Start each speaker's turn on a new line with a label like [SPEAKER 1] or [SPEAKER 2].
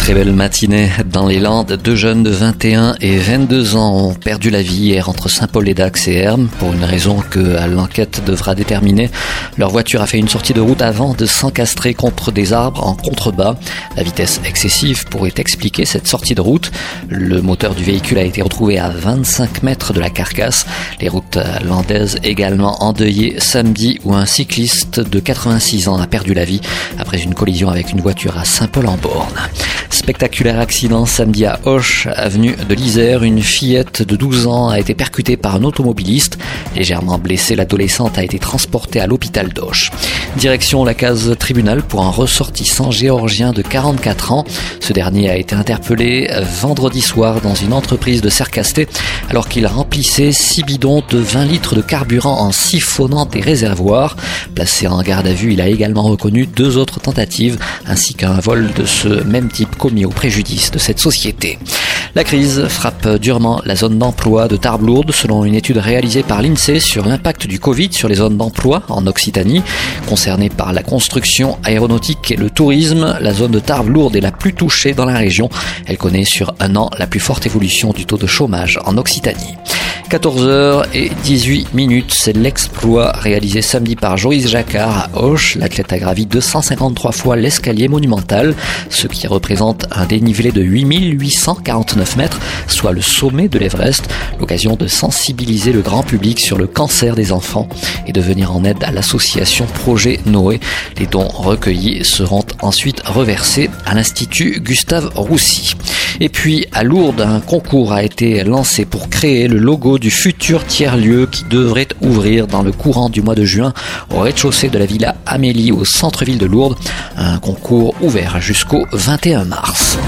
[SPEAKER 1] Très belle matinée dans les Landes. Deux jeunes de 21 et 22 ans ont perdu la vie hier entre Saint-Paul-et-Dax et Hermes pour une raison que l'enquête devra déterminer. Leur voiture a fait une sortie de route avant de s'encastrer contre des arbres en contrebas. La vitesse excessive pourrait expliquer cette sortie de route. Le moteur du véhicule a été retrouvé à 25 mètres de la carcasse. Les routes landaises également endeuillées samedi où un cycliste de 86 ans a perdu la vie après une collision avec une voiture à Saint-Paul-en-Borne. Spectaculaire accident samedi à Hoche, avenue de l'Isère. Une fillette de 12 ans a été percutée par un automobiliste. Légèrement blessée, l'adolescente a été transportée à l'hôpital d'Auch. Direction la case tribunal pour un ressortissant géorgien de 44 ans. Ce dernier a été interpellé vendredi soir dans une entreprise de Sercasté alors qu'il remplissait 6 bidons de 20 litres de carburant en siphonnant des réservoirs. Placé en garde à vue, il a également reconnu deux autres tentatives ainsi qu'un vol de ce même type commis au préjudice de cette société. La crise frappe durement la zone d'emploi de Tarbes-Lourdes selon une étude réalisée par l'INSEE sur l'impact du Covid sur les zones d'emploi en Occitanie. Concernée par la construction aéronautique et le tourisme, la zone de Tarbes-Lourdes est la plus touchée dans la région. Elle connaît sur un an la plus forte évolution du taux de chômage en Occitanie. 14h et 18 minutes, c'est l'exploit réalisé samedi par Joïs Jacquard à Auch. L'athlète a gravi 253 fois l'escalier monumental, ce qui représente un dénivelé de 8849 mètres, soit le sommet de l'Everest, l'occasion de sensibiliser le grand public sur le cancer des enfants et de venir en aide à l'association Projet Noé. Les dons recueillis seront ensuite reversés à l'Institut Gustave Roussy. Et puis à Lourdes, un concours a été lancé pour créer le logo du futur tiers-lieu qui devrait ouvrir dans le courant du mois de juin au rez-de-chaussée de la Villa Amélie au centre-ville de Lourdes. Un concours ouvert jusqu'au 21 mars.